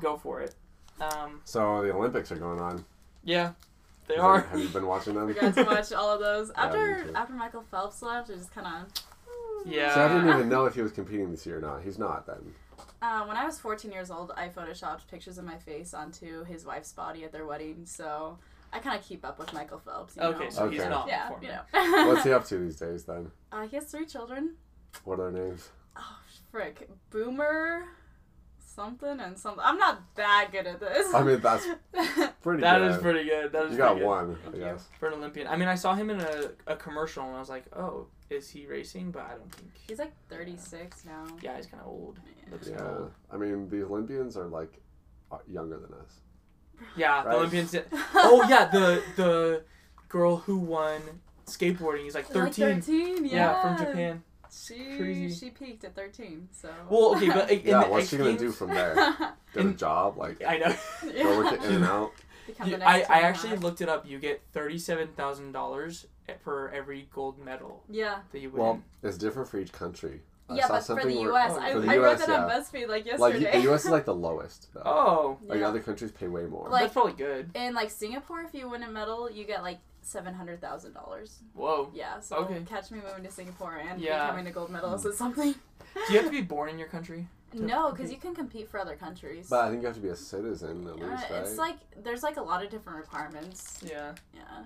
go for it. Um, So the Olympics are going on. yeah, they Is are. there- Have you been watching them? We got to watch all of those. After too. after Michael Phelps left, it just kind of. Yeah. So I didn't even know if he was competing this year or not. He's not then. Uh, when I was 14 years old, I photoshopped pictures of my face onto his wife's body at their wedding, so I kind of keep up with Michael Phelps. You Okay, know? so he's Okay. not yeah, performing. you know. What's he up to these days then? Uh, he has three children. What are their names? Oh, frick. Boomer, something, and something. I'm not that good at this. I mean, that's pretty That good. is pretty good. That is You got pretty good. one, I Thank you. guess. for an Olympian. I mean, I saw him in a, a commercial and I was like, oh, is he racing? But I don't think. He's like 36 now. Yeah, he's kind of old. Yeah. Looks Yeah. old. I mean, the Olympians are like uh, younger than us. Yeah, Right. the Olympians. Did, oh yeah, the the girl who won skateboarding is like Like thirteen. 13, yeah. yeah, from Japan. She Crazy. she peaked at 13, so. Well, okay, but in yeah, the what's X she gonna Games- do from there? Get a job? Like, I know. go work it in and out? You- I, I actually Hawk. looked it up. You get thirty-seven thousand dollars for every gold medal Yeah. that you win. Well, it's different for each country. I Yeah, saw but for the where- U.S., oh, I, for the I read US, that on. BuzzFeed like yesterday. Like the U.S. is like the lowest. Though. oh, Like Yeah. other countries pay way more. Like- that's probably good. In like Singapore, if you win a medal, you get like seven hundred thousand dollars. Whoa. Yeah, so Okay. catch me moving to Singapore and Yeah. becoming a gold medalist or something. Do you have to be born in your country? No, because you can compete for other countries. but I think you have to be a citizen at Yeah, least, right? it's like there's like a lot of different requirements. Yeah. Yeah.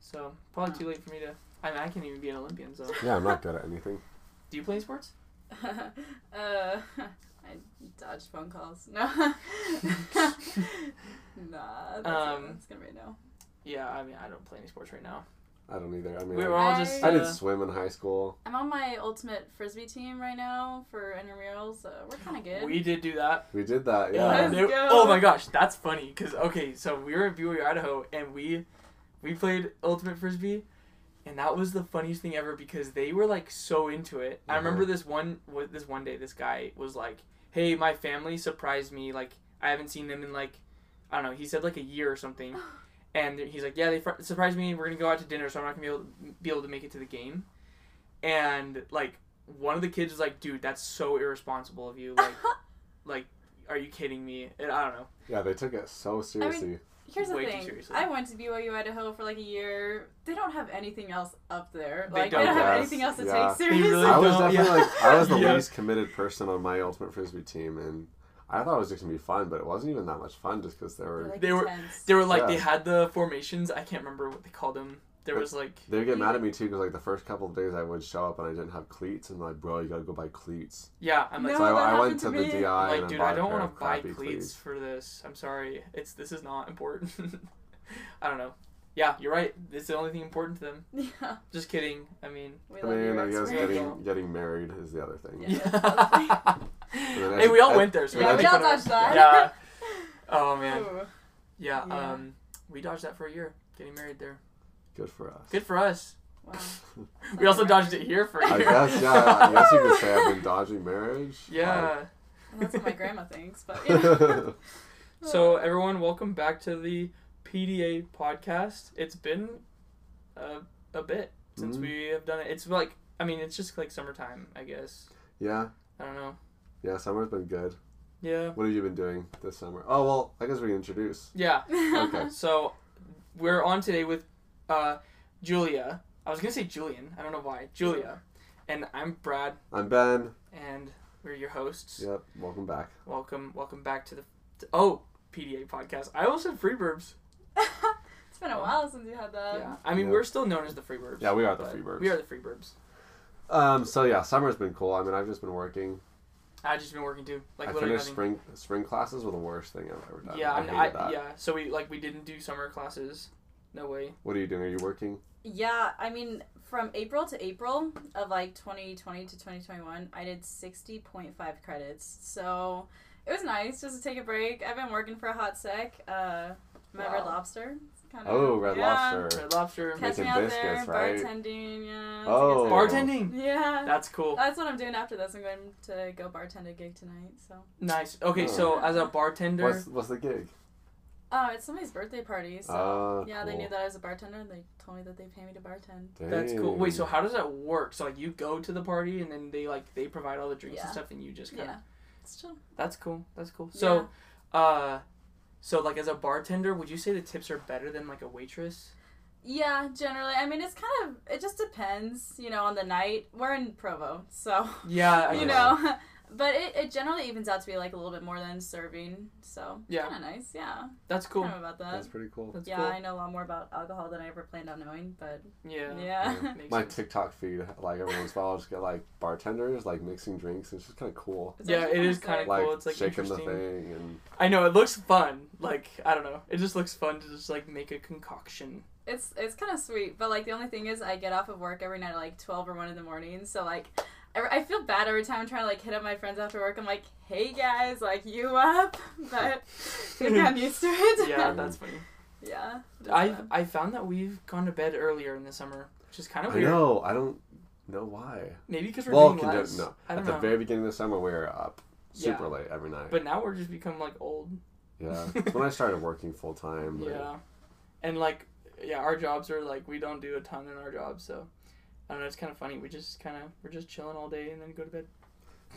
So probably too late for me to. I mean, I can't even be an Olympian. So, yeah, I'm not good at anything. do you play sports? uh, I dodged phone calls. No. nah, that's, Um, that's gonna be a no. Yeah, I mean, I don't play any sports right now. I don't either. I mean, We were I, all just. I did uh, swim in high school. I'm on my ultimate frisbee team right now for intramurals. So we're kind of good. We did do that. We did that. Yeah. Yeah. Let's they- go. oh my gosh, that's funny. Cause okay, so we were in BYU, Idaho, and we we played ultimate frisbee, and that was the funniest thing ever because they were like so into it. I Uh-huh. remember this one wa- this one day, this guy was like, "Hey, my family surprised me. Like I haven't seen them in like I don't know." He said like a year or something, and he's like, "Yeah, they fr- surprised me. We're gonna go out to dinner, so I'm not gonna be able to, be able to make it to the game." And like one of the kids was like, "Dude, that's so irresponsible of you. Like, like, are you kidding me?" And I don't know. Yeah, they took it so seriously. Here's the way thing. I went to BYU Idaho for like a year. They don't have anything else up there. They like don't. they don't have Yes, anything else to yeah. take They seriously. really I was don't, definitely yeah. like I was the Yeah. least committed person on my ultimate frisbee team, and I thought it was just gonna be fun, but it wasn't even that much fun just because there They're, were like, They were- They were like they had the formations. I can't remember what they called them. There was like they would get mad at me too because like the first couple of days I would show up and I didn't have cleats and like bro you gotta go buy cleats. yeah. I'm like, No, so I, that I happened went to to the me. DI like and dude, bought I don't want to buy crappy cleats for this. I'm sorry. It's this is not important. I don't know. Yeah, you're right. It's the only thing important to them. Yeah. Just kidding. I mean, We I love mean, I guess getting getting married is the other thing. Yeah. yeah. And then hey, we all as- went there. So Yeah, we we all dodged that. Yeah. Oh man. Ooh. Yeah. Yeah. Um, we dodged that for a year. Getting married there. Good for us. Good for us. Wow. We also dodged it here for a I year. I guess yeah. I guess you could say I've been dodging marriage. Yeah. That's what my grandma thinks, but you know. So everyone, welcome back to the PDA podcast. It's been a, a bit since Mhm. we have done it. It's like I mean, it's just like summertime, I guess. yeah. I don't know. Yeah. Summer's been good. Yeah. What have you been doing this summer? Oh well, I guess we can introduce. Yeah. Okay. So we're on today with uh, Julia. I was gonna say Julian. I don't know why. Julia, and I'm Brad, I'm Ben. and we're your hosts. Yep. Welcome back. Welcome, welcome back to the to, oh PDA podcast. I almost said Freeburbs. it's been a while since you had that. yeah. I mean, Yeah. we're still known as the Freebirds. Yeah, we are the Freebirds. We are the Freebirds. Um. So yeah, summer's been cool. I mean, I've just been working. I've just been working too. Like I literally finished nothing. spring spring classes were the worst thing I've ever done. Yeah, I I'm- hated I, that. yeah. So we like we didn't do summer classes. No way. What are you doing? Are you working? Yeah, I mean, from April to April of like 2020 to 2021, I did 60.5 credits. So it was nice just to take a break. I've been working for a hot sec. Uh, my Red Lobster. It's Kind Oh, Red yeah. Lobster. Red Lobster. Catch me Making out biscuits, there, right? bartending. Yeah. Oh. Bartending. Yeah. That's cool. That's what I'm doing after this. I'm going to go bartend a gig tonight. So. Nice. Okay, Oh. so as a bartender, What's what's the gig? Oh, it's somebody's birthday party. So Ah, yeah, they knew that I was a bartender. and They told me that they pay me to bartend. that's cool. Wait, so how does that work? So like you go to the party and then they like they provide all the drinks and stuff and you just kind of Yeah. It's chill. That's cool. That's cool. So, Uh, so like as a bartender, would you say the tips are better than like a waitress? Yeah, generally. I mean, it's kind of it just depends, you know, on the night. We're in Provo, so Yeah, I you know, but it, it generally evens out to be like a little bit more than serving. So Yeah. kind of nice. Yeah, that's cool. I don't about that. That's pretty cool. That's yeah, cool. I know a lot more about alcohol than I ever planned on knowing, but Yeah. yeah. Yeah. My sense. TikTok feed, like everyone's once in a while, I'll just get like bartenders like mixing drinks. It's just kind of cool. It's Yeah, it is kinda Like Cool, it's, like, shaking the thing and I know it looks fun. Like I don't know, it just looks fun to just like make a concoction. It's it's kind of sweet, but like the only thing is, I get off of work every night at like twelve or one in the morning. So like, I, I feel bad every time I'm trying to like hit up my friends after work. I'm like, hey guys, like you up? But I am used to it. Yeah, that's funny. yeah. it's I've. I found that we've gone to bed earlier in the summer, which is kind of I weird. know I don't know why. Maybe because we're Well, doing can less. no. I At don't the know. very beginning of the summer, we were up Yeah. super late every night. But now we're just become like old. yeah, it's when I started working full time. but- Yeah, and like yeah, our jobs are like we don't do a ton in our jobs, so I don't know. It's kind of funny. We just kind of we're just chilling all day and then go to bed.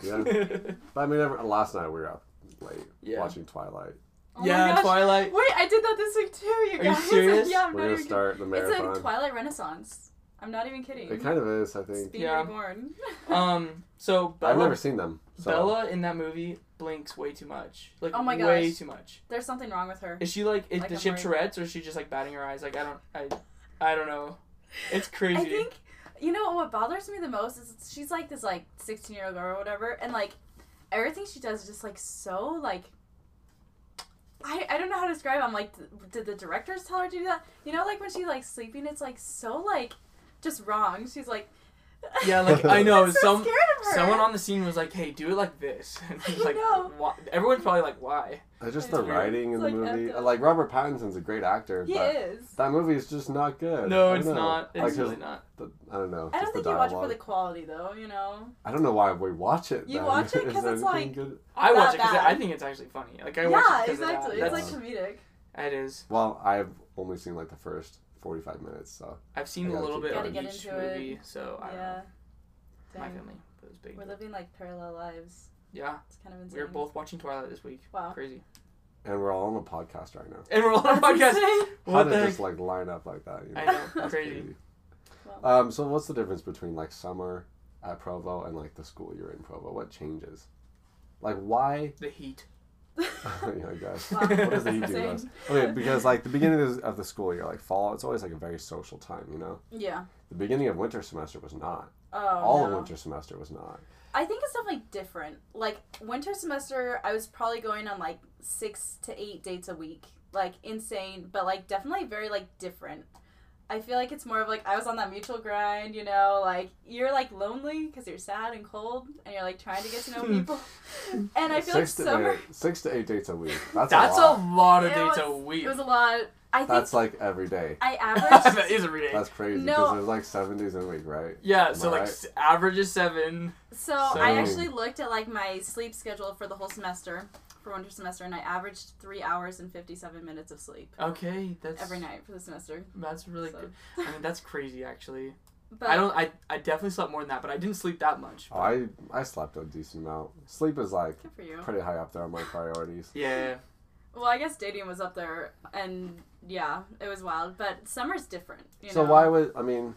yeah. But I mean, every, last night we were up late Yeah. watching Twilight. Oh my yeah, gosh. Wtwilight. Wait, I did that this week too, you Are you guys. serious? yeah, I'm We're not gonna even start the kidding. It's marathon. a Twilight Renaissance. I'm not even kidding. it kind of is, I It's think. being Yeah. reborn. Um, so I've Bella, never seen them. So. Bella in that movie blinks way too much. Like Oh my way gosh. too much. There's something wrong with her. Is she like, is, Like does I'm she have worried. Tourette's or is she just like batting her eyes? Like I don't, I, I don't know. It's crazy. I think you know what bothers me the most is she's like this like 16 year old girl or whatever, and like everything she does is just like so like. I, I don't know how to describe. It. I'm like, did the directors tell her to do that? You know, like when she's like sleeping, it's like so like just wrong. She's like, Yeah, like, I know, I'm so some- of her. Someone on the scene was like, "Hey, do it like this." And I he's like, know. why? Everyone's probably like, "Why?" It's just the writing in the like movie. effed up. Like Robert Pattinson's a great actor, he but is. that movie is just not good. No, I it's don't know. not. It's Like, his- really not. the- I don't know. I don't think the you watch it dialogue. for the quality though. You know. I don't know why we watch it. You then. watch it Is 'cause there it's anything like- good? I watch it because bad. I think it's actually funny. Like I watch yeah, it because exactly. of that. It's That's, like comedic. it is. Well, I've only seen like the first forty-five minutes, so I've seen a little bit going. of Gotta get each into it. movie, so I don't Yeah. know. My Dang. family it was big. We're living like parallel lives. Yeah, It's kind of insane. we were both watching Twilight this week. Wow. Crazy. and we're all on a podcast right now. And we're all on a podcast. How did the it heck? just like line up like that? You know? I know. That's Crazy. Well, Um, so what's the difference between like summer at Provo and like the school you're in Provo? What changes? Like why? The heat. yeah, I guess. Wow. What does he do to Same. us? Okay, because like the beginning of the, of the school year, like fall, it's always like a very social time. You know, yeah. the beginning of winter semester was not. Oh. All no. of winter semester was not. I think it's definitely different. Like winter semester, I was probably going on like six to eight dates a week. Like insane, but like definitely very like different. I feel like it's more of like I was on that mutual grind, you know, like you're like lonely because you're sad and cold, and you're like trying to get to know hmm. people. and I feel six like to summer, eight, six to eight dates a week. That's, That's a lot. a lot of It dates was- a week. it was a lot. I think That's like every day. I that averaged. is every day. That's crazy No. because there's like seven days a week, right? yeah, Am so I like right? average is seven. So I actually looked at like my sleep schedule for the whole semester, for winter semester, and I averaged three hours and fifty-seven minutes of sleep Okay, that's every night for the semester. That's really So- good. I mean, that's crazy actually. But I don't. I I definitely slept more than that, but I didn't sleep that much. Oh, I I slept a decent amount. Sleep is like Good for you. pretty high up there on my priorities. Yeah. Well, I guess dating was up there, and yeah, it was wild. But summer's different. You so know? why would I mean,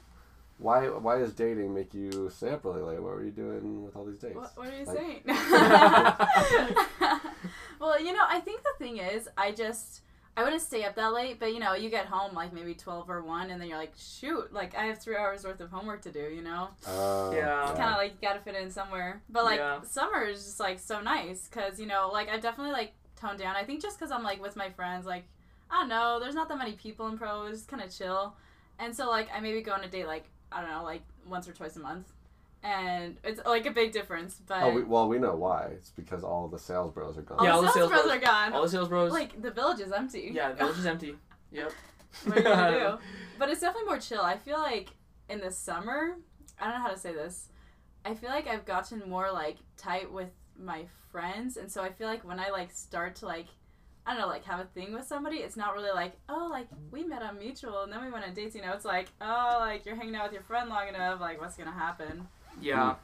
why why does dating make you stay up really late? What were you doing with all these dates? What, what are you Like- saying? well, you know, I think the thing is, I just I wouldn't stay up that late, but you know, you get home like maybe twelve or one, and then you're like, shoot, like I have three hours worth of homework to do. You know, Uh, Yeah. it's kind of like you gotta fit in somewhere. But like Yeah. summer is just like so nice because you know, like I've definitely like toned down. I think just because I'm like with my friends, like I don't know, there's not that many people in pro, it's kind of chill, and so like I maybe go on a date like I don't know, like once or twice a month. And it's like a big difference, but Oh, we, well, we know why. It's because all the sales bros are gone. all Yeah, all the the sales sales bros are gone. All the sales bros. like the village is empty. yeah, the village is empty. Yep. what are you gonna do? But it's definitely more chill. I feel like in the summer, I don't know how to say this. I feel like I've gotten more like tight with my friends, and so I feel like when I like start to like, I don't know, like have a thing with somebody, it's not really like, oh, like we met on mutual and then we went on dates. You know, it's like, oh, like you're hanging out with your friend long enough. Like, what's gonna happen? Yeah.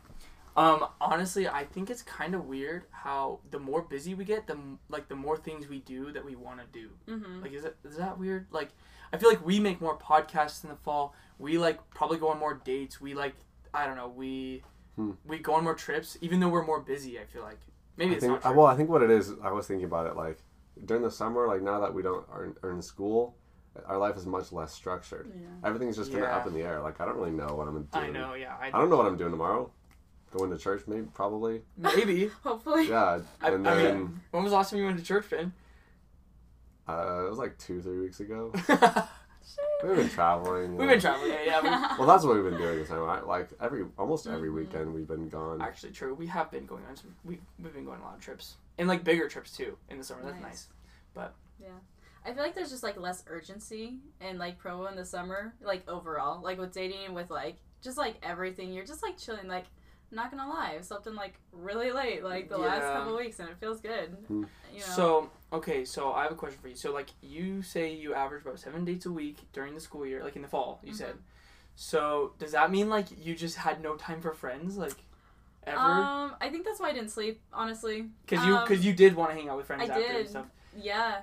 Um, honestly, I think it's kind of weird how the more busy we get, the m- like the more things we do that we want to do. Mm-hmm. Like, is it is that weird? Like, I feel like we make more podcasts in the fall. We like probably go on more dates. We like I don't know. We Hmm. we go on more trips, even though we're more busy. I feel like maybe I it's think, not true. well, I think what it is, I was thinking about it like during the summer, like now that we don't are, in- are in school, our life is much less structured. Yeah. Everything's just kind of Yeah. up in the air. Like I don't really know what I'm doing. I know. Yeah. I, I don't know what I'm doing tomorrow. Going to church, maybe, probably. Maybe. Hopefully. Yeah, I, and I then mean, when was the last time you went to church, Ben? uh, it was like two, three weeks ago. We've been traveling. We've been traveling. been traveling. Yeah. yeah Well, that's what we've been doing. This time, right? Like every almost every Mhm. weekend, we've been gone. Actually, true. We have been going on some. We we've been going on a lot of trips and like bigger trips too in the summer. That's Nice. nice. I feel like there's just like less urgency in like Provo in the summer, like overall, like with dating, with like just like everything. You're just like chilling. Like, I'm not gonna lie, I've slept in like really late, like the last couple weeks, and it feels good. Hmm. You know. So okay, so I have a question for you. So like you say you average about seven dates a week during the school year, like in the fall. You said. So does that mean like you just had no time for friends, like ever? um, I think that's why I didn't sleep, honestly. Because you um, because you did want to hang out with friends I after and stuff. Yeah.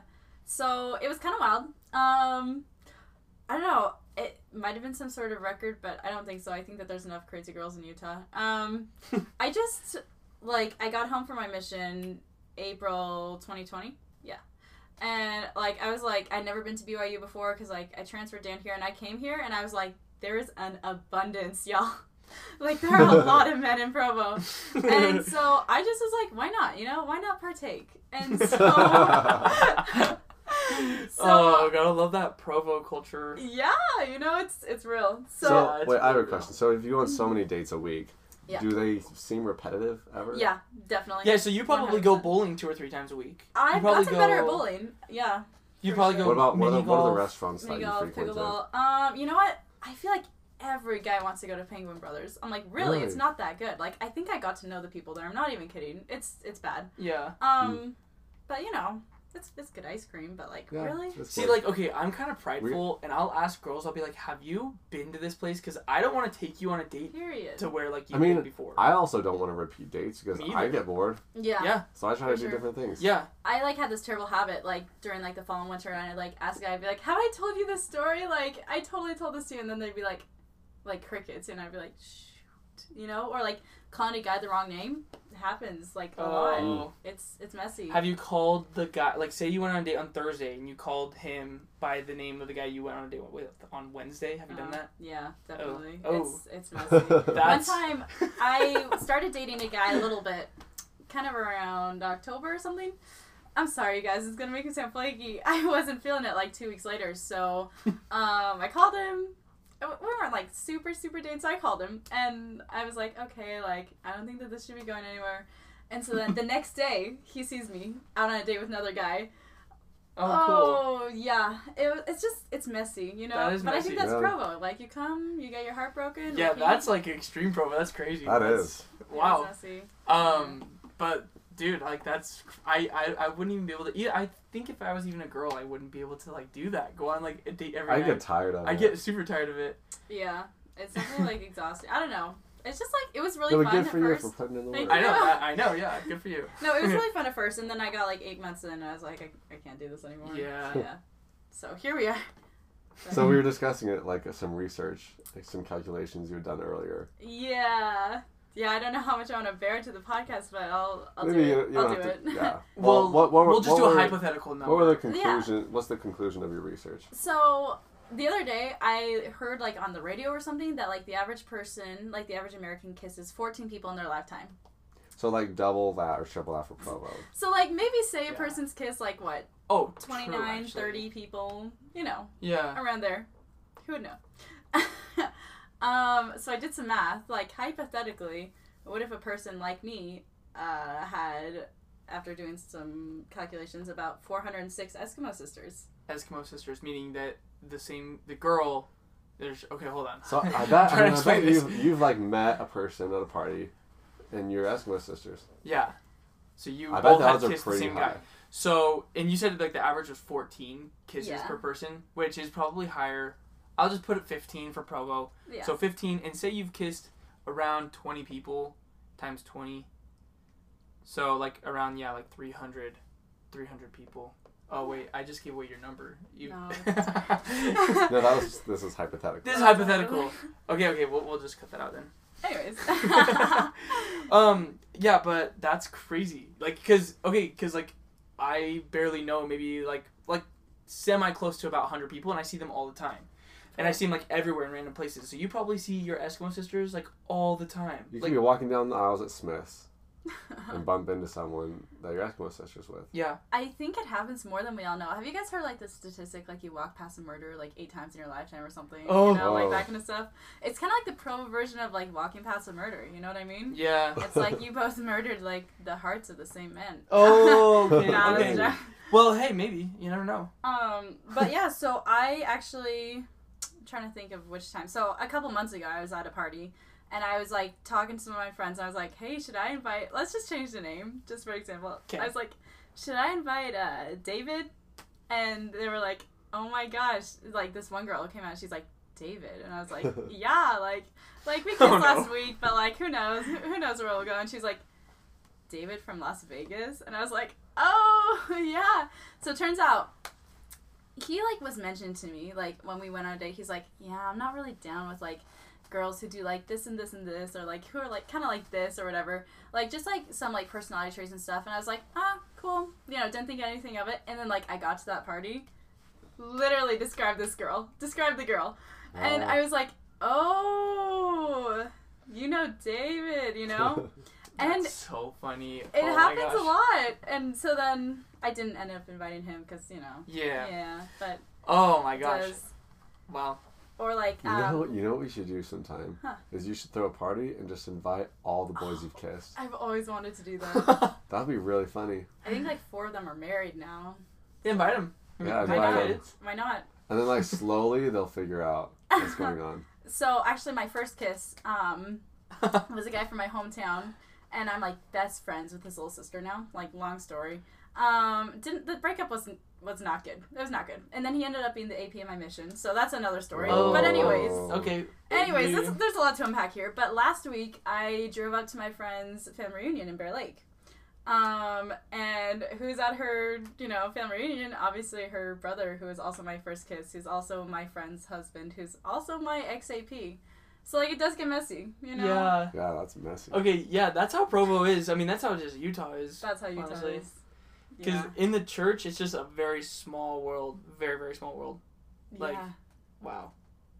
So it was kind of wild. Um, I don't know. It might have been some sort of record, but I don't think so. I think that there's enough crazy girls in Utah. Um, I just like I got home from my mission April 2020. Yeah. And like I was like I'd never been to BYU before because like I transferred down here and I came here and I was like there is an abundance, y'all. like there are a lot of men in Provo. And so I just was like, why not? You know, why not partake? And so, so oh, gotta love that Provo culture. yeah, you know, it's it's real. So, So, Yeah, it's wait, I have a really question. So, if you go on so many dates a week, Yeah. do they seem repetitive ever? yeah, definitely. Yeah, so you probably go 100%. bowling two or three times a week. I've you probably gotten better at bowling. Yeah, You probably sure. go. What about what are, mini the, what are the golf. restaurants that mini you golf, frequent? pickleball. Um, you know what? I feel like every guy wants to go to Penguin Brothers. I'm like, really? It's not that good. Like, I think I got to know the people there. I'm not even kidding. It's it's bad. Yeah. Um, but you know, it's it's good ice cream. But like, Yeah, really? See, like, okay, I'm kind of prideful, and I'll ask girls. I'll be like, "Have you been to this place?" Because I don't want to take you on a date Period. to where like I you've mean, been before. I also don't want to repeat dates because I get bored, yeah. yeah, so I try For to do different things. yeah. I like had this terrible habit like during like the fall and winter and I'd like ask a guy I'd be like, Have I told you this story? Like I totally told this to you and then they'd be like like crickets and I'd be like, you know? Or like calling a guy the wrong name. It happens like a lot. Oh. It's it's messy. Have you called the guy? Like, say you went on a date on Thursday, and you called him by the name of the guy you went on a date with on Wednesday. Have you done Uh, that? Yeah, definitely. Oh. It's it's messy. That's One time I started dating a guy a little bit, kind of around October or something. I'm sorry, you guys. It's gonna make me sound flaky. I wasn't feeling it like two weeks later, so um, I called him. We weren't like super super dating, so I called him and I was like, okay, like I don't think that this should be going anywhere. And so then the next day, he sees me out on a date with another guy. oh, cool. yeah, it, was- it's just it's messy, you know. That is but I think that's Yeah. Provo. Like you come, you get your heart broken. Yeah, okay, that's like extreme Provo. That's crazy. That That's- is. Wow. It's messy. Um, but dude, like that's I, I I wouldn't even be able to. Yeah, I think if I was even a girl, I wouldn't be able to like do that. Go on like a date every I night. get tired of I it. I get super tired of it. Yeah, it's definitely like exhausting. I don't know. It's just like it was really No, fun good at for you first. for putting in the work. I know. Yeah. I, I know. Yeah, good for you. No, it was really fun at first, and then I got like eight months in, and I was like, I, I can't do this anymore. Yeah. Yeah. So here we are. So we were discussing it, like some research, like some calculations you had done earlier. Yeah. Yeah, I don't know how much I want to bear to the podcast, but I'll I'll Maybe do you, it. you I'll don't it. to. Yeah. Well, what, what, we'll just what do a hypothetical number. What were the conclusion? What's the conclusion of your research? So the other day, I heard like on the radio or something that like the average person, like the average American, kisses 14 people in their lifetime. So like double that or triple that for Provo. So like maybe say a Yeah. person's kiss like what oh, 29, true, 30 people, you know, Yeah. around there. Who would know? um, so I did some math. Like hypothetically, what if a person like me uh, had, after doing some calculations, about 406 Eskimo sisters? Eskimo sisters, meaning that the same the girl. There's okay. Hold on. So I bet, I, Trying mean, to I bet explain this. you've, you've like met a person at a party, and you're Eskimo sisters. Yeah. So you I both the had kissed the same high. guy. So and you said like the average was 14 kisses Yeah. per person, which is probably higher. I'll just put it 15 for Provo. Yeah. So 15, and say you've kissed around 20 people times 20. So like around yeah, like 300 300 people. Oh wait, I just gave away your number. You No, No, that was this is hypothetical. This is hypothetical. Okay, okay, we'll, we'll just cut that out then. Anyways. um, yeah, but that's crazy. Like, cause okay, cause like I barely know maybe like like semi close to about hundred people, and I see them all the time, and I see them like everywhere in random places. So you probably see your Eskimo sisters like all the time. You like, can be walking down the aisles at Smith's and bump into someone that your Eskimo sisters with. yeah, I think it happens more than we all know. Have you guys heard like the statistic like you walk past a murder like eight times in your lifetime or something? Oh. you know, like Oh. that kind of stuff. It's kind of like the pro version of like walking past a murder. You know what I mean? yeah. It's like you both murdered like the hearts of the same man. Oh, okay, okay. Well, hey, maybe you never know. Um, but yeah, so I actually I'm trying to think of which time. So a couple months ago, I was at a party, and I was like talking to some of my friends. And I was like, "Hey, should I invite? Let's just change the name, just for example." 'Kay. I was like, "Should I invite uh, David?" And they were like, "Oh my gosh!" Like this one girl came out. She's like, "David," and I was like, "Yeah, like, like we kissed Oh, no. last week, but like, who knows? Who who knows where we'll go?" And she's like, "David from Las Vegas," and I was like, "Oh yeah." So it turns out he like was mentioned to me like when we went on a date he's like yeah i'm not really down with like girls who do like this and this and this or like who are like kind of like this or whatever like just like some like personality traits and stuff and i was like ah cool you know didn't think anything of it and then like i got to that party literally described this girl described the girl and Oh. i was like oh you know david you know and That's so funny. it oh happens a lot and so then i didn't end up inviting him because you know Yeah. yeah but Oh my gosh. does Wow. or like You um, know, you know what we should do sometime Huh. is you should throw a party and just invite all the boys you've kissed. I've always wanted to do that. That'd be really funny. I think like four of them are married now. invite them. Yeah, Why invite not? them. Why not? And then like slowly they'll figure out what's going on. So actually, my first kiss um, was a guy from my hometown, and I'm like best friends with his little sister now. Like long story. Um, didn't the breakup wasn't was not good. It was not good. And then he ended up being the AP in my mission. So that's another story. Oh. But anyways, okay. Anyways, You- this, there's a lot to unpack here. But last week, I drove up to my friend's family reunion in Bear Lake. Um, and who's at her, you know, family reunion? Obviously, her brother, who is also my first kiss, who's also my friend's husband, who's also my ex AP. So like, it does get messy, you know. Yeah. Yeah, that's messy. Okay, yeah, that's how Provo is. I mean, that's how just Utah is. That's how Utah Honestly. tell. Because Yeah. in the church, it's just a very small world. Very, very small world. like- yeah. Wow.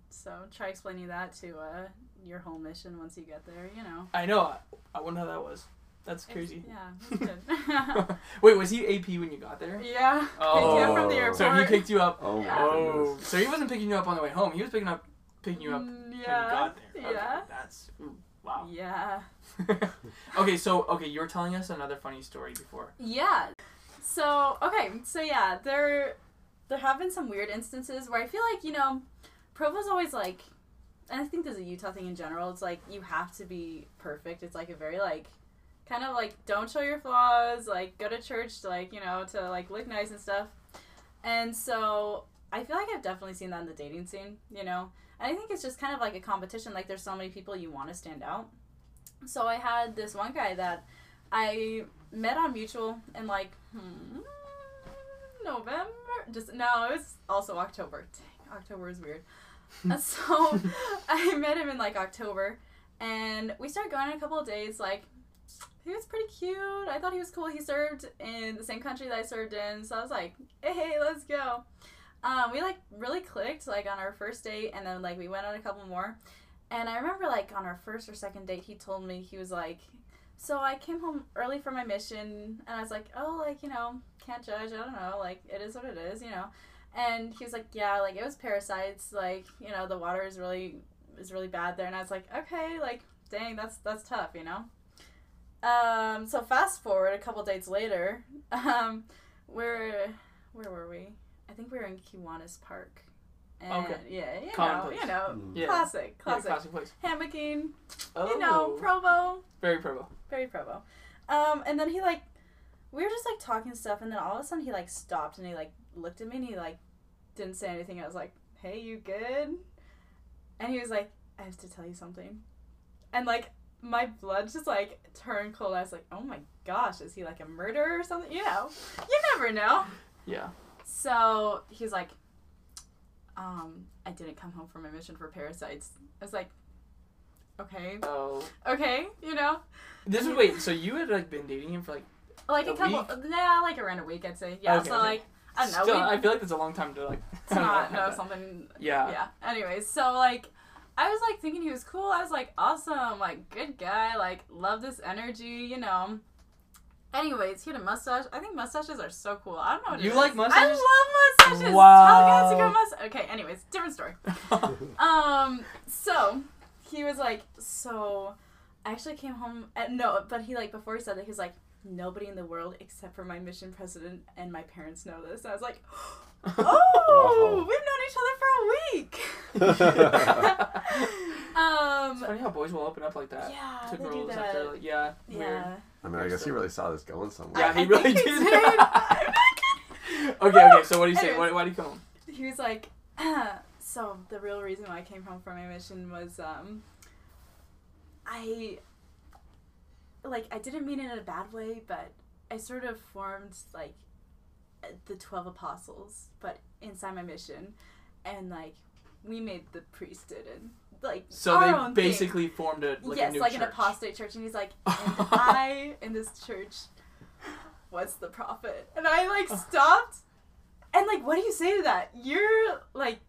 So try explaining that to uh, your whole mission once you get there. You know. I know. I, I wonder how that was. That's It's- crazy. yeah. It's good. Wait, was he AP when you got there? yeah. Oh. Picked you up from the airport. So he picked you up. Oh my Oh, so he wasn't picking you up on the way home. He was picking up, picking you up Mm, when you Yeah. got there. Okay, Yeah. That's ooh, wow. Yeah. okay, so okay, you were telling us another funny story before. Yeah. So okay, so yeah, there there have been some weird instances where I feel like you know, Provo's always like, and I think there's a Utah thing in general. It's like you have to be perfect. It's like a very like, kind of like don't show your flaws. Like go to church, to, like you know, to like look nice and stuff. And so I feel like I've definitely seen that in the dating scene. You know, and I think it's just kind of like a competition. Like there's so many people you want to stand out. So I had this one guy that I met on mutual in like hmm, November. Just no, it was also October. Dang, October is weird. So I met him in like October, and we started going on a couple of days. Like he was pretty cute. I thought he was cool. He served in the same country that I served in, so I was like, hey, let's go. Um, we like really clicked like on our first date, and then like we went on a couple more. And I remember like on our first or second date, he told me he was like, so I came home early from my mission, and I was like, oh, like you know, can't judge. I don't know, like it is what it is, you know. And he was like, yeah, like it was parasites. Like you know, the water is really is really bad there. And I was like, okay, like dang, that's that's tough, you know. Um, so fast forward a couple dates later, um, we're where were we? I think we were in Kiwanis Park. And Okay. Yeah, you know, Commonplace. you know, Mm. Yeah. classic, Yeah, classic, classic place. hammocking. Oh, You know, Provo very Provo. very provo. Um, and then he like, we were just like talking stuff, and then all of a sudden he like stopped and he like looked at me and he like didn't say anything. I was like, "Hey, you good?" And he was like, "I have to tell you something," and like my blood just like turned cold. I was like, oh my gosh, is he like a murderer or something? You know, you never know. Yeah. So he was like, um, I didn't come home from my mission for parasites. I was like, okay, Oh. okay, you know, This is wait. So you had like been dating him for like. like a, A couple, yeah, like around a week, I'd say. Yeah, Okay, so okay. like, I don't know. Still, I feel like that's a long time to like. it's not no something Yeah. yeah anyways so like i was like thinking he was cool i was like awesome like good guy like love this energy you know anyways he had a mustache i think mustaches are so cool i don't know what it You is. like mustaches? i love mustaches Wow. Tell the guys to go mustache okay anyways different story um so he was like so i actually came home at, no but he like before he said that he was like nobody in the world except for my mission president and my parents know this And i was like oh we've known each other for a week it's um funny how boys will open up like that yeah to they do girls that after like yeah. Weird. yeah I mean, I guess he really saw this going somewhere. Yeah, he I really think he did. did. I'm not kidding. okay, okay. So what do you say? Anyways. Why, why do you come home? he was like so the real reason why i came home from my mission was um i like i didn't mean it in a bad way but i sort of formed like the 12 apostles but inside my mission. And like we made the priesthood and like So they own thing. basically formed a like yes a new like church. an apostate church. And he's like and i in this church was the prophet. And i like stopped. And like what do you say to that? You're like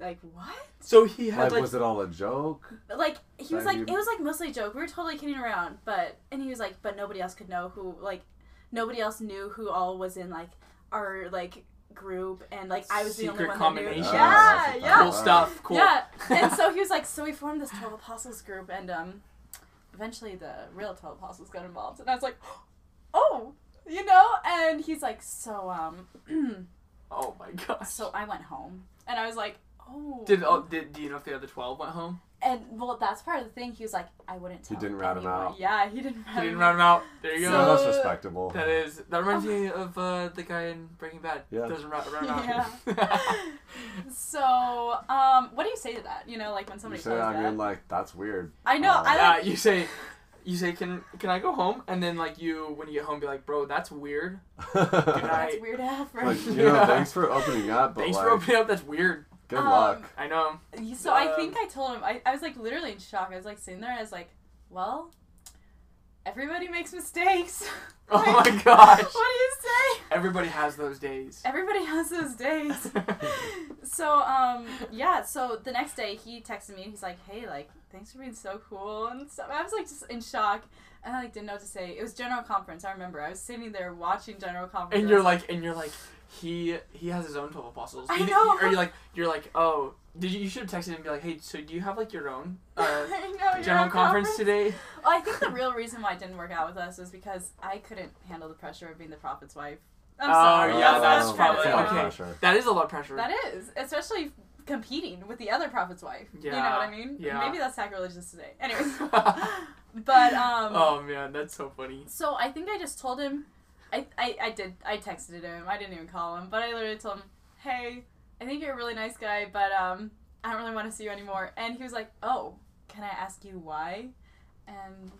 like what So he had Like, like, was it all a joke? like he was like you- it was like mostly a joke we were totally kidding around but and he was like but nobody else could know who like nobody else knew who all was in like our like group and like i was the only Secret one that knew combination. yeah Oh, yeah cool stuff. Cool. yeah, and so he was like, so we formed this twelve apostles group, and um, eventually the real twelve apostles got involved, and I was like, oh, you know, and he's like, so um, Oh my gosh. so I went home, and I was like, oh, Did oh, did do you know if the other twelve went home? and well, that's part of the thing. He was like, I wouldn't tell. He didn't rat him out. Yeah, he didn't. Rat He didn't him run him out. There you So- go. no, that's respectable. that is that reminds me of uh, the guy in Breaking Bad. Yeah. Doesn't run, run out. Yeah. So, um, what do you say to that? You know, like when somebody. You somebody say, says I that. mean, like, that's weird. I know. Uh, I yeah, you say, you say, can can I go home? And then like you, when you get home, be like, bro, that's weird. That's I- weird Alfred. like, you know, Yeah. thanks for opening up, but Thanks like, for opening up. That's weird. Good Um, luck. I know. So I Um, think I told him I, I was like literally in shock. I was like sitting there, I was like, Well, everybody makes mistakes. Oh my gosh. What do you say? Everybody has those days. Everybody has those days. so, um, yeah, so the next day he texted me and he's like, Hey, like, thanks for being so cool and stuff. I was like just in shock and I like didn't know what to say. It was general conference, I remember. I was sitting there watching general conference. and you're like, and you're like, he he has his own twelve apostles. I You- know. Or you're like, you're like, oh, did you? You should have texted him and be like, hey, so do you have like your own uh, I know, general you're conference today? Well, I think the real reason why it didn't work out with us was because I couldn't handle the pressure of being the prophet's wife. I'm Oh, sorry. yeah, that's, that's that's probably- kinda- a lot of okay. pressure. That is a lot of pressure. That is, especially competing with the other prophet's wife. Yeah. You know what I mean? yeah. Maybe that's sacrilegious to say. Anyways, but um, oh man, that's so funny. so I think I just told him. I, I, I did. I texted him. I didn't even call him, but I literally told him, "Hey, I think you're a really nice guy, but um, I don't really want to see you anymore." And he was like, "Oh, can I ask you why?" And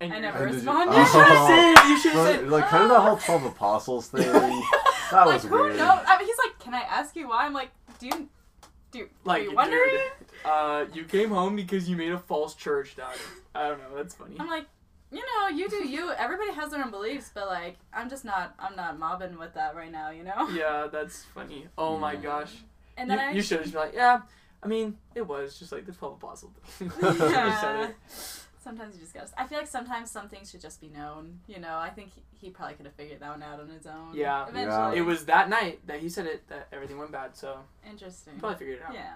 And I never And did you- responded. You should have Oh. said. You should have Like, said. like, kind of the whole 12 apostles thing. That like was who weird. knows? I mean, he's like, "Can I ask you why?" I'm like, "Do you, do, you- Like, are you wondering?" dude, uh, you came home because you made a false church, dog. I don't know. That's funny. I'm like, you know, you do you. Everybody has their own beliefs, but like, I'm just not. I'm not mobbing with that right now. You know. Yeah, that's funny. Oh my gosh. And then you, I you should just be like, yeah. I mean, it was just like the twelve apostles. thing. You should've said Yeah. Sometimes you just gotta. I feel like sometimes some things should just be known. You know, I think he, he probably could have figured that one out on his own. Yeah. Eventually. It was that night that he said it that everything went bad. So interesting. he probably figured it out. Yeah.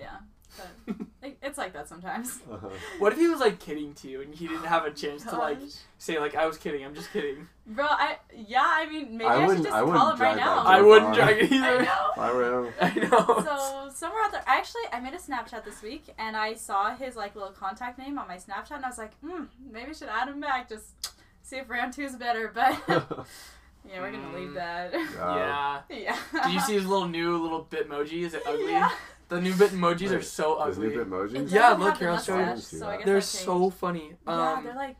Yeah. But it, it's like that sometimes. Uh-huh. What if he was like kidding to you and he didn't have a chance to like Gosh. say like I was kidding, I'm just kidding. Bro, I yeah, I mean maybe I I, should wouldn't- just I call wouldn't him right drag now. I wouldn't drag it I either. know. If I were. I know. So somewhere out there, actually, I made a Snapchat this week, and I saw his like little contact name on my Snapchat, and I was like, hmm, maybe I should add him back, just see if round two is better. But yeah, we're gonna leave Mm. that. Yeah. yeah. yeah. Did you see his little new little Bitmoji? Is it ugly? Yeah. The new Bitmojis are Wait, so There's ugly. new It Bitmojis? doesn't Yeah, look here, I'll show you. so I guess They're that so changed. funny. yeah, Um, they're like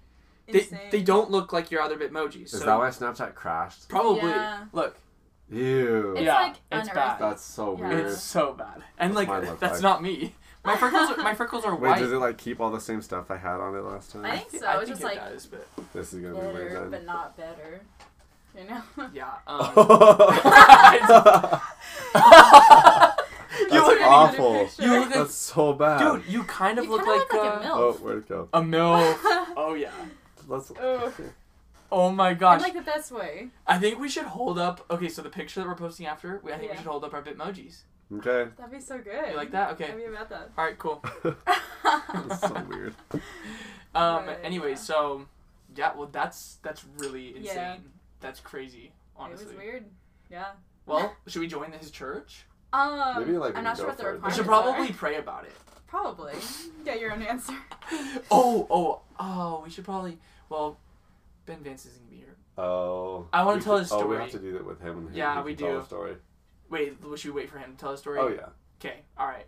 they, insane. they don't look like your other Bitmojis. Is so that why Snapchat crashed? Probably. Yeah. Look, Ew. It's Yeah, like it's unearthly. bad. That's so Yeah. weird. it's so bad. And What's like look that's like? not me. My freckles, are, my freckles are Wait, white. does it like keep all the same stuff I had on it last time? I think so. I it's think just it like does, but This is gonna be weird better, then. but not better. You know. yeah. Um, That's You look- awful. you look like, That's so bad. dude. You kind of You look like, look like a uh, milf. Oh, where'd it go? a milf. Oh yeah. Let's. Ugh. Oh my In gosh. like the best way. I think we should hold up. Okay, so the picture that we're posting after, we, I think we should hold up our Bitmojis. Okay. That'd be so good. You like that? Okay. I'd be about that. All right. Cool. That's so weird. Um. Right, Anyway, yeah. so yeah. Well, that's that's really insane. Yeah. That's crazy. Honestly. It was weird. Yeah. Well, should we join his church? Um, Maybe, like, we I'm not sure what the for it. We requirements should are. probably pray about it. Probably. Get your own answer. Oh, oh, oh. We should probably. Well, Ben Vance isn't gonna be here. Oh. I wanna we tell could- his Oh, we have to do that with him. And Yeah, he we can tell do. story. Wait, should we wait for him to tell a story? Oh yeah. Okay. All right.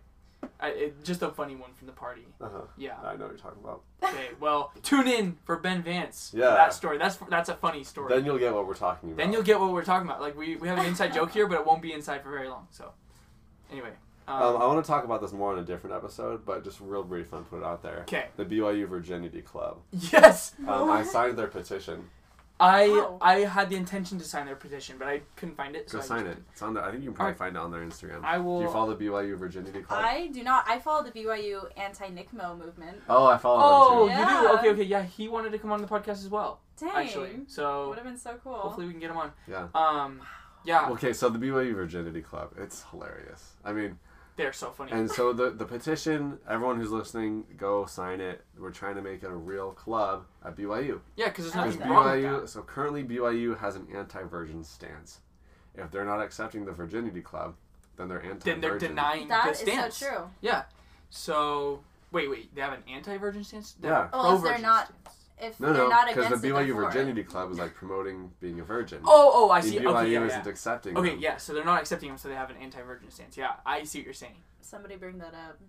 I, it, just a funny one from the party. Uh huh. Yeah. I know what you're talking about. Okay. Well, tune in for Ben Vance. for Yeah. that story. That's that's a funny story. Then you'll get what we're talking about. Then you'll get what we're talking about. Like we, we have an inside joke here, but it won't be inside for very long. So, anyway. Um, Um, I want to talk about this more in a different episode, but just real brief and put it out there. okay. The BYU Virginity Club. Yes, Um, I signed their petition. I Oh. I had the intention to sign their petition, but I couldn't find it. So Go I sign just it. It's on there. I think you can probably Alright. find it on their Instagram. I will. Do you follow the BYU Virginity Club? I do not. I follow the BYU anti-NCMO movement. oh, I follow Oh, them you do? Okay, okay, yeah. He wanted to come on the podcast as well, Dang. actually. So Would have been so cool. hopefully we can get him on. Yeah. Um, yeah, Okay, so the BYU Virginity Club. It's hilarious. I mean, they're so funny. and so the the petition. Everyone who's listening, go sign it. We're trying to make it a real club at BYU. yeah, because there's I nothing like Because wrong with BYU, that. so currently BYU has an anti-virgin stance. If they're not accepting the Virginity Club, then they're anti-virgin. Then they're denying That the is stance. so true. Yeah. So wait, wait, they have an anti-virgin stance. They Yeah. have a Oh, if they're not- stance. If No, they're no, not because against the it, they're BYU for it. Virginity Club is like promoting being a virgin. Oh, oh, I And see. BYU Okay, yeah, isn't yeah. accepting. Okay, them. yeah. So they're not accepting them, so they have an anti-virgin stance. Yeah, I see what you're saying. Somebody bring that up.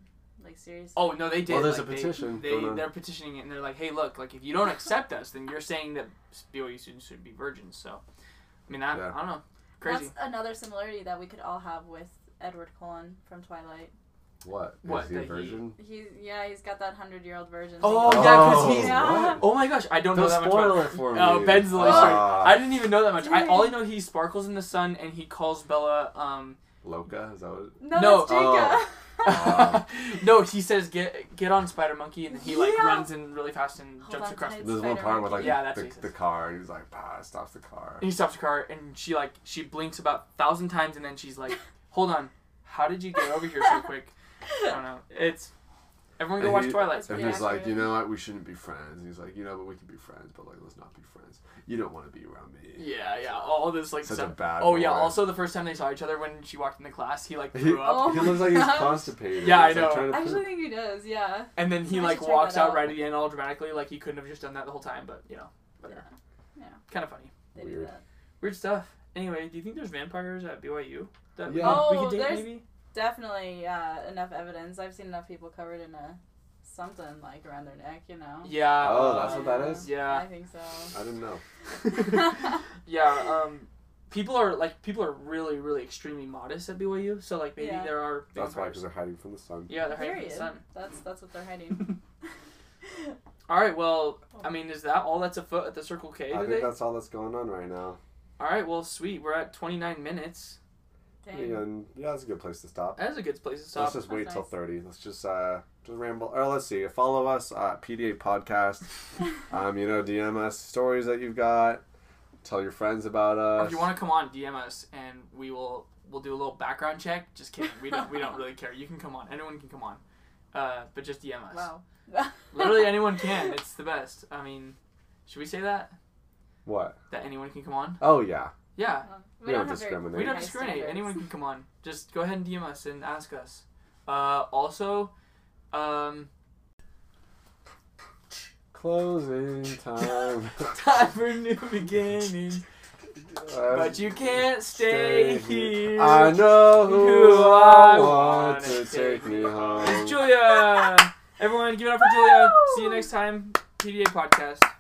Like seriously. Oh no, they did. Well, there's like, a petition They, they they're petitioning it, and they're like, hey, look, like if you don't accept us, then you're saying that BYU students should be virgins. So, I mean, that Yeah. I don't know, crazy. That's another similarity that we could all have with Edward Cullen from Twilight. What? What, Is he a he- virgin? He's yeah, he's got that hundred year old version. Oh, thing. yeah, 'cause he's- Yeah. Oh my gosh, I don't, know Don't that much spoil it for me. Oh, Ben's the least Ah. I didn't even know that much. I all I know he sparkles in the sun, and he calls Bella. Um, Loca? Is that what? No, No. that's Jacob. Wow. no, he says get get on Spider Monkey, and then he like Yeah. runs in really fast and Hold jumps across. tight. The, There's one part with like Yeah, that's the, the car, and he's like, bah, stops the car. and he stops the car, and she like she blinks about thousand times, and then she's like, "Hold on, how did you get over here so quick?" I don't know. It's everyone go And watch he- Twilight. That's And he's like, you know what? We shouldn't be friends. And he's like, you know, but we can be friends, but like, let's not be friends. You don't want to be around me. Yeah, yeah, all this like Such stuff. a bad. Oh yeah. Also, the first time they saw each other when she walked in the class, he like He, up, Oh he looks like he's constipated. Yeah, I He's, like, know. trying to I actually poop. think he does. Yeah. and then he I like walks out out. right at the end all dramatically, like he couldn't have just done that the whole time. But you know, Yeah. whatever. Yeah. Kind of funny. They do Weird. that. Weird stuff. Anyway, do you think there's vampires at BYU that we, Yeah. we Oh, could date there's- maybe? Definitely uh, enough evidence. I've seen enough people covered in a something like around their neck. You know. Yeah. Oh, uh, that's what that is? Yeah. I think so. I didn't know. yeah. Um, people are like people are really really extremely modest at BYU. So like maybe Yeah. there are. That's why, because they're hiding from the sun. Yeah, they're hiding from the sun. That's that's what they're hiding. All right. Well, I mean, is that all that's afoot at the Circle K I today? think that's all that's going on right now. All right. Well, sweet. We're at 29 minutes. Dang. And yeah, that's a good place to stop. That is a good place to stop. Let's stop. just wait That's till thirty. Let's just uh just ramble. Or let's see. Follow us at PDA Podcast. um, you know, DM us stories that you've got. Tell your friends about Or us. if you want to come on, DM us and we will we'll do a little background check. Just kidding. We don't we don't really care. You can come on. Anyone can come on. Uh, but just DM us. Wow. Literally anyone can. It's the best. I mean, should we say that What? that anyone can come on? Oh yeah. Yeah. We, We don't, don't have very discriminate. We don't high discriminate. standards. Anyone can come on. Just go ahead and DM us and ask us. Uh, also, um, Closing time. time for new beginnings. Uh, but you can't stay, here. I know who, Who I I want wanna to take me home. It's Julia. Everyone, give it up for Julia. See you next time. PDA podcast. Bye bye.